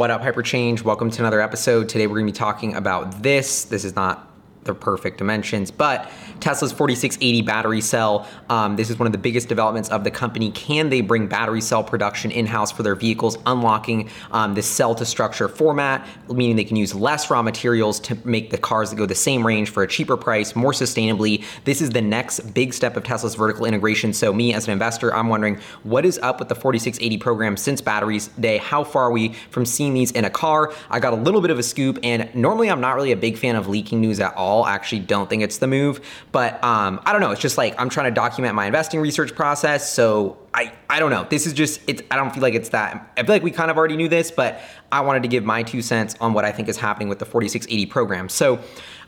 What up, Hyperchange? Welcome to another episode. Today we're gonna be talking about this. This is not the perfect dimensions, but Tesla's 4680 battery cell. Um, this is one of the biggest developments of the company. Can they bring battery cell production in house for their vehicles, unlocking um, this cell to structure format, meaning they can use less raw materials to make the cars that go the same range for a cheaper price, more sustainably? This is the next big step of Tesla's vertical integration. So, me as an investor, I'm wondering what is up with the 4680 program since batteries day? How far are we from seeing these in a car? I got a little bit of a scoop, and normally I'm not really a big fan of leaking news at all. I actually don't think it's the move. But um, I don't know. It's just like I'm trying to document my investing research process. So I, I don't know. This is just it's I don't feel like it's that. I feel like we kind of already knew this, but I wanted to give my two cents on what I think is happening with the 4680 program. So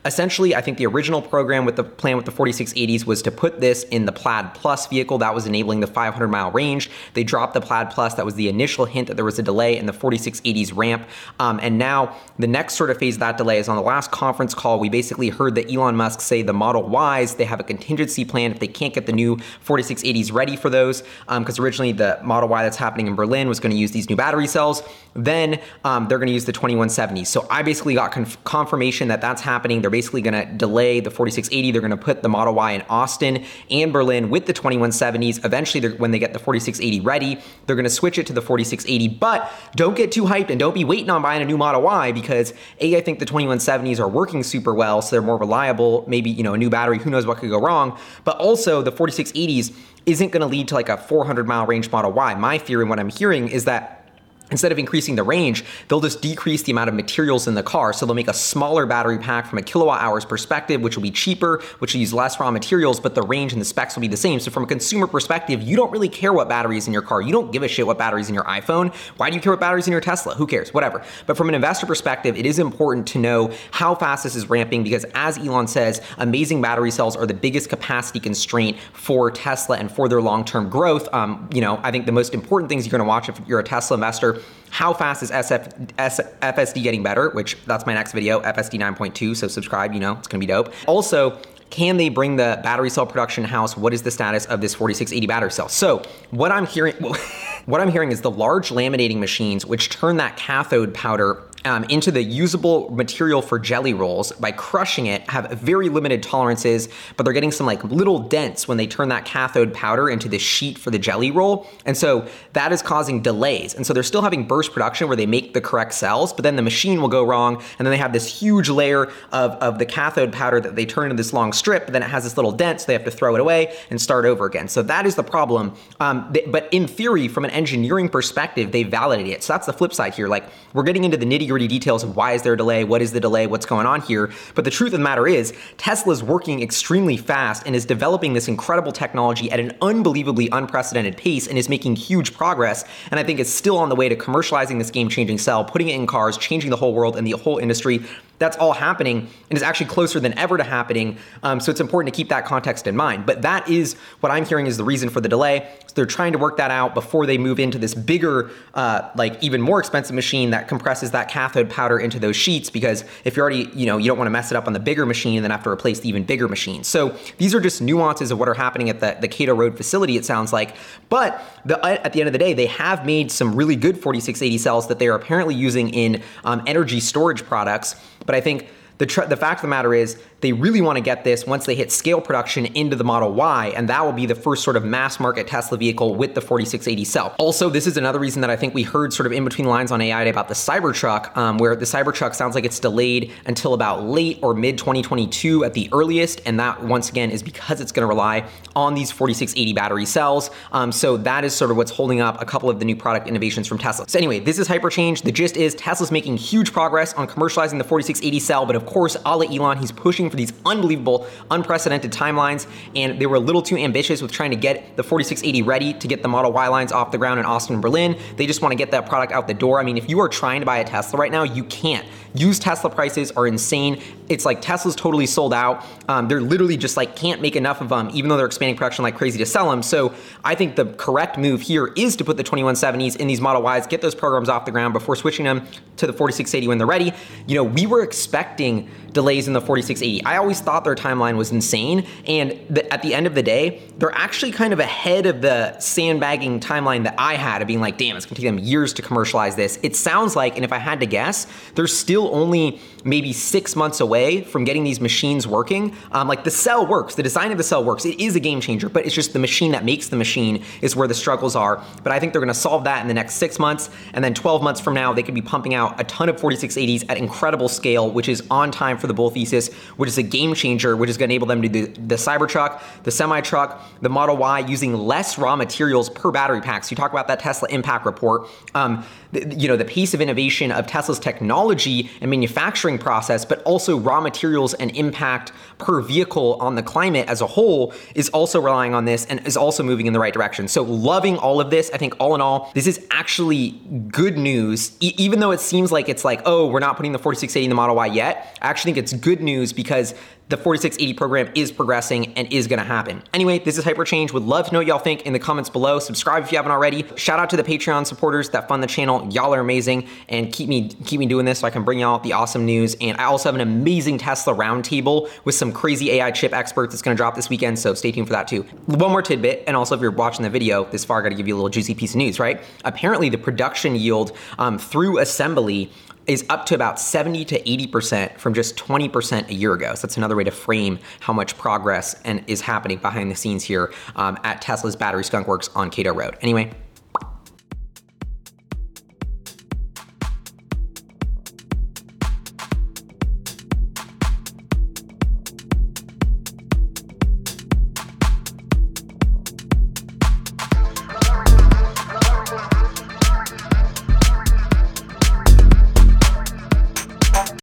Essentially, I think the original program with the plan with the 4680s was to put this in the Plaid Plus vehicle that was enabling the 500 mile range. They dropped the Plaid Plus. That was the initial hint that there was a delay in the 4680s ramp. Um, and now the next sort of phase of that delay is on the last conference call. We basically heard that Elon Musk say the Model Ys, they have a contingency plan if they can't get the new 4680s ready for those. Because um, originally the Model Y that's happening in Berlin was going to use these new battery cells. Then um, they're going to use the 2170s. So I basically got conf- confirmation that that's happening. They're basically going to delay the 4680. They're going to put the Model Y in Austin and Berlin with the 2170s. Eventually, when they get the 4680 ready, they're going to switch it to the 4680. But don't get too hyped and don't be waiting on buying a new Model Y because A, I think the 2170s are working super well, so they're more reliable. Maybe, you know, a new battery, who knows what could go wrong. But also, the 4680s isn't going to lead to like a 400 mile range Model Y. My fear and what I'm hearing is that instead of increasing the range, they'll just decrease the amount of materials in the car. So they'll make a smaller battery pack from a kilowatt hours perspective, which will be cheaper, which will use less raw materials, but the range and the specs will be the same. So from a consumer perspective, you don't really care what batteries in your car. You don't give a shit what batteries in your iPhone. Why do you care what batteries in your Tesla? Who cares? Whatever. But from an investor perspective, it is important to know how fast this is ramping because as Elon says, amazing battery cells are the biggest capacity constraint for Tesla and for their long-term growth. Um, you know, I think the most important things you're going to watch if you're a Tesla investor how fast is SF, FSD getting better? Which that's my next video, FSD 9.2. So subscribe, you know, it's gonna be dope. Also, can they bring the battery cell production house? What is the status of this 4680 battery cell? So what I'm hearing, what I'm hearing is the large laminating machines, which turn that cathode powder um, into the usable material for jelly rolls by crushing it have very limited tolerances, but they're getting some like little dents when they turn that cathode powder into the sheet for the jelly roll. And so that is causing delays. And so they're still having burst production where they make the correct cells, but then the machine will go wrong. And then they have this huge layer of, of the cathode powder that they turn into this long strip, but then it has this little dent, so they have to throw it away and start over again. So that is the problem. Um, but in theory, from an engineering perspective, they validated it. So that's the flip side here. Like we're getting into the nitty gritty details of why is there a delay, what is the delay, what's going on here. But the truth of the matter is, Tesla's working extremely fast and is developing this incredible technology at an unbelievably unprecedented pace and is making huge progress. And I think it's still on the way to commercializing this game-changing cell, putting it in cars, changing the whole world and the whole industry that's all happening and is actually closer than ever to happening. Um, so it's important to keep that context in mind. But that is what I'm hearing is the reason for the delay. So they're trying to work that out before they move into this bigger, uh, like even more expensive machine that compresses that cathode powder into those sheets. Because if you're already, you know, you don't want to mess it up on the bigger machine and then have to replace the even bigger machine. So these are just nuances of what are happening at the, the Kato Road facility, it sounds like. But the, at the end of the day, they have made some really good 4680 cells that they are apparently using in um, energy storage products. But I think the, tr- the fact of the matter is, they really want to get this once they hit scale production into the Model Y, and that will be the first sort of mass market Tesla vehicle with the 4680 cell. Also, this is another reason that I think we heard sort of in between lines on AI about the Cybertruck, um, where the Cybertruck sounds like it's delayed until about late or mid 2022 at the earliest, and that once again is because it's going to rely on these 4680 battery cells. Um, so that is sort of what's holding up a couple of the new product innovations from Tesla. So anyway, this is Hyperchange. The gist is Tesla's making huge progress on commercializing the 4680 cell, but of course, a la Elon, he's pushing for these unbelievable, unprecedented timelines, and they were a little too ambitious with trying to get the 4680 ready to get the Model Y lines off the ground in Austin and Berlin. They just want to get that product out the door. I mean, if you are trying to buy a Tesla right now, you can't. Used Tesla prices are insane. It's like Tesla's totally sold out. Um, they're literally just like can't make enough of them, even though they're expanding production like crazy to sell them. So I think the correct move here is to put the 2170s in these Model Ys, get those programs off the ground before switching them to the 4680 when they're ready. You know, we were expecting delays in the 4680. I always thought their timeline was insane. And the, at the end of the day, they're actually kind of ahead of the sandbagging timeline that I had of being like, damn, it's gonna take them years to commercialize this. It sounds like, and if I had to guess, they're still only maybe six months away from getting these machines working. Um, like the cell works, the design of the cell works. It is a game changer, but it's just the machine that makes the machine is where the struggles are. But I think they're gonna solve that in the next six months. And then 12 months from now, they could be pumping out a ton of 4680s at incredible scale, which is on time for the bull thesis, which is a game changer, which is gonna enable them to do the, the Cybertruck, the semi truck, the Model Y using less raw materials per battery pack. So you talk about that Tesla impact report. Um, you know, the pace of innovation of Tesla's technology and manufacturing process, but also raw materials and impact per vehicle on the climate as a whole is also relying on this and is also moving in the right direction. So loving all of this, I think all in all, this is actually good news, e- even though it seems like it's like, oh, we're not putting the 4680 in the Model Y yet. I actually think it's good news because the 4680 program is progressing and is gonna happen. Anyway, this is Hyperchange. Would love to know what y'all think in the comments below. Subscribe if you haven't already. Shout out to the Patreon supporters that fund the channel. Y'all are amazing and keep me keep me doing this so I can bring y'all the awesome news. And I also have an amazing Tesla roundtable with some crazy AI chip experts that's gonna drop this weekend, so stay tuned for that too. One more tidbit, and also if you're watching the video this far, I gotta give you a little juicy piece of news, right? Apparently the production yield um, through assembly is up to about 70 to 80% from just 20% a year ago. So that's another way to frame how much progress and is happening behind the scenes here um, at Tesla's Battery Skunk Works on Kato Road. Anyway,